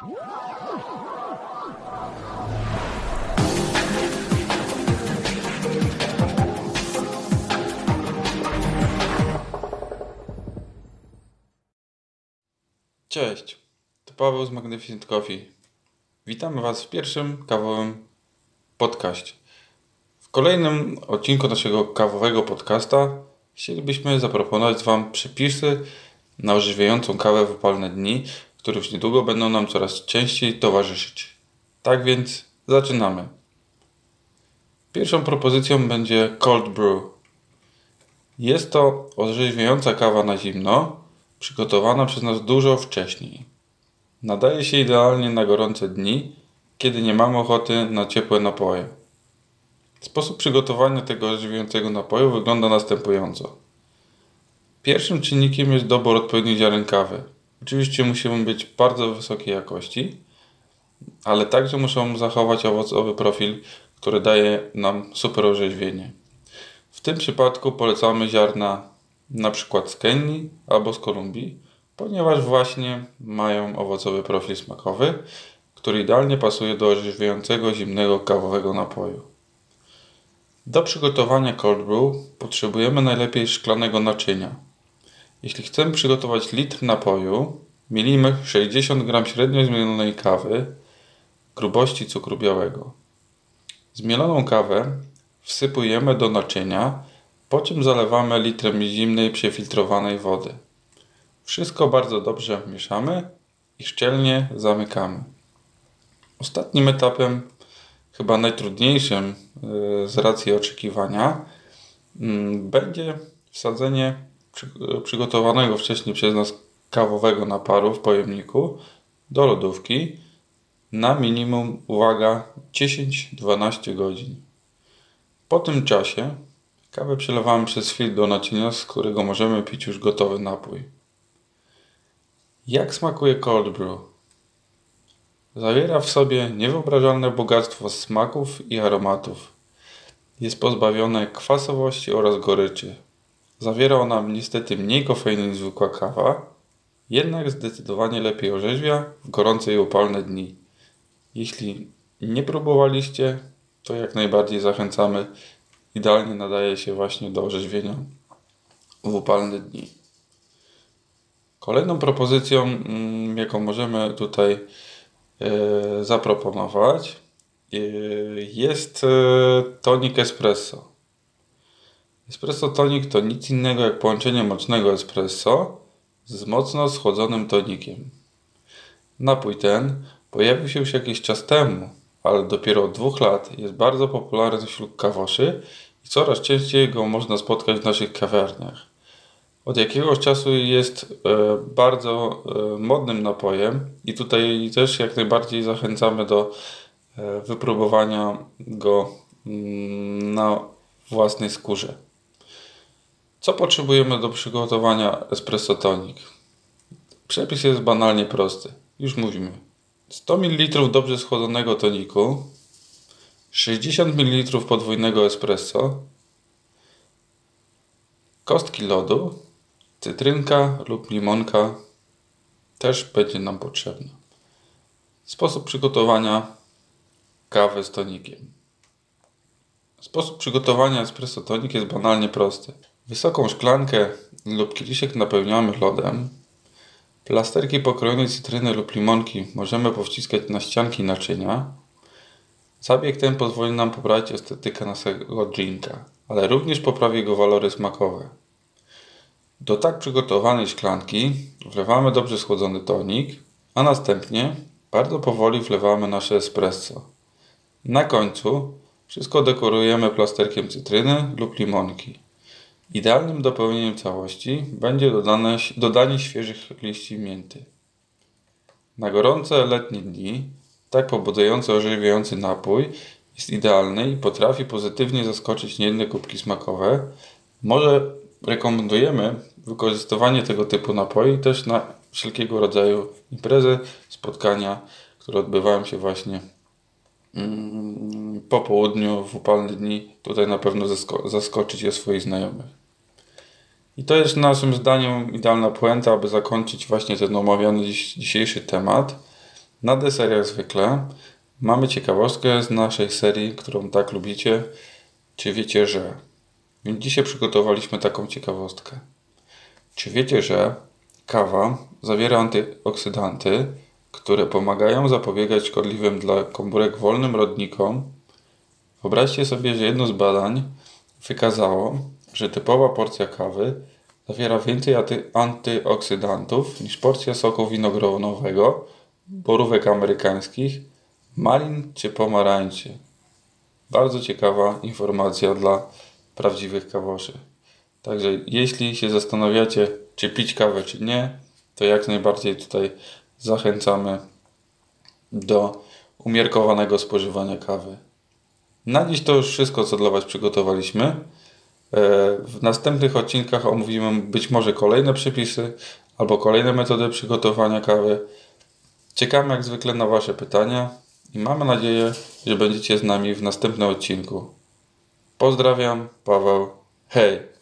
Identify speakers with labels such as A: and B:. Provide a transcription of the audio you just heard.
A: Cześć, to Paweł z Magnificent Coffee. Witamy Was w pierwszym kawowym podcaście. W kolejnym odcinku naszego kawowego podcasta chcielibyśmy zaproponować Wam przepisy na ożywiającą kawę w upalne dni, które już niedługo będą nam coraz częściej towarzyszyć. Tak więc zaczynamy. Pierwszą propozycją będzie Cold Brew. Jest to orzeźwiająca kawa na zimno, przygotowana przez nas dużo wcześniej. Nadaje się idealnie na gorące dni, kiedy nie mamy ochoty na ciepłe napoje. Sposób przygotowania tego orzeźwiającego napoju wygląda następująco. Pierwszym czynnikiem jest dobór odpowiednich ziaren kawy. Oczywiście musimy być bardzo wysokiej jakości, ale także muszą zachować owocowy profil, który daje nam super orzeźwienie. W tym przypadku polecamy ziarna na przykład z Kenii albo z Kolumbii, ponieważ właśnie mają owocowy profil smakowy, który idealnie pasuje do orzeźwiającego zimnego kawowego napoju. Do przygotowania cold brew potrzebujemy najlepiej szklanego naczynia. Jeśli chcemy przygotować litr napoju, mielimy 60 g średnio zmielonej kawy grubości cukru białego. Zmieloną kawę wsypujemy do naczynia, po czym zalewamy litrem zimnej przefiltrowanej wody. Wszystko bardzo dobrze mieszamy i szczelnie zamykamy. Ostatnim etapem, chyba najtrudniejszym y, z racji oczekiwania, mm, będzie wsadzenie przygotowanego wcześniej przez nas kawowego naparu w pojemniku do lodówki na minimum, uwaga, 10-12 godzin. Po tym czasie kawę przelewamy przez filtr do naczynia, z którego możemy pić już gotowy napój. Jak smakuje cold brew? Zawiera w sobie niewyobrażalne bogactwo smaków i aromatów. Jest pozbawione kwasowości oraz goryczy. Zawiera ona niestety mniej kofeiny niż zwykła kawa, jednak zdecydowanie lepiej orzeźwia w gorące i upalne dni. Jeśli nie próbowaliście, to jak najbardziej zachęcamy. Idealnie nadaje się właśnie do orzeźwienia w upalne dni. Kolejną propozycją, mm, jaką możemy tutaj e, zaproponować, e, jest e, tonik espresso. Espresso tonik to nic innego jak połączenie mocnego espresso z mocno schłodzonym tonikiem. Napój ten pojawił się już jakiś czas temu, ale dopiero od dwóch lat jest bardzo popularny wśród kawoszy i coraz częściej go można spotkać w naszych kawiarniach. Od jakiegoś czasu jest e, bardzo e, modnym napojem i tutaj też jak najbardziej zachęcamy do e, wypróbowania go mm, na własnej skórze. Co potrzebujemy do przygotowania espresso tonic? Przepis jest banalnie prosty. Już mówimy. 100 ml dobrze schłodzonego toniku, 60 ml podwójnego espresso, kostki lodu, cytrynka lub limonka też będzie nam potrzebna. Sposób przygotowania kawy z tonikiem. Sposób przygotowania espresso tonik jest banalnie prosty. Wysoką szklankę lub kieliszek napełniamy lodem. Plasterki pokrojonej cytryny lub limonki możemy powciskać na ścianki naczynia. Zabieg ten pozwoli nam poprawić estetykę naszego drinka, ale również poprawi jego walory smakowe. Do tak przygotowanej szklanki wlewamy dobrze schłodzony tonik, a następnie bardzo powoli wlewamy nasze espresso. Na końcu wszystko dekorujemy plasterkiem cytryny lub limonki. Idealnym dopełnieniem całości będzie dodane, dodanie świeżych liści mięty. Na gorące letnie dni tak pobudzający, orzeźwiający napój jest idealny i potrafi pozytywnie zaskoczyć niejedne kubki smakowe. Może rekomendujemy wykorzystywanie tego typu napoi też na wszelkiego rodzaju imprezy, spotkania, które odbywają się właśnie mm, po południu, w upalne dni. Tutaj na pewno zaskoczyć je swoich znajomych. I to jest naszym zdaniem idealna puenta, aby zakończyć właśnie ten omawiany dziś, dzisiejszy temat. Na deser jak zwykle mamy ciekawostkę z naszej serii, którą tak lubicie. Czy wiecie, że? Więc dzisiaj przygotowaliśmy taką ciekawostkę. Czy wiecie, że kawa zawiera antyoksydanty, które pomagają zapobiegać szkodliwym dla komórek wolnym rodnikom? Wyobraźcie sobie, że jedno z badań wykazało, że typowa porcja kawy zawiera więcej antyoksydantów niż porcja soku winogronowego, borówek amerykańskich, malin czy pomarańczy. Bardzo ciekawa informacja dla prawdziwych kawoszy. Także jeśli się zastanawiacie, czy pić kawę, czy nie, to jak najbardziej tutaj zachęcamy do umiarkowanego spożywania kawy. Na dziś to już wszystko, co dla Was przygotowaliśmy. E, w następnych odcinkach omówimy być może kolejne przepisy albo kolejne metody przygotowania kawy. Czekamy jak zwykle na Wasze pytania i mamy nadzieję, że będziecie z nami w następnym odcinku. Pozdrawiam, Paweł. Hej!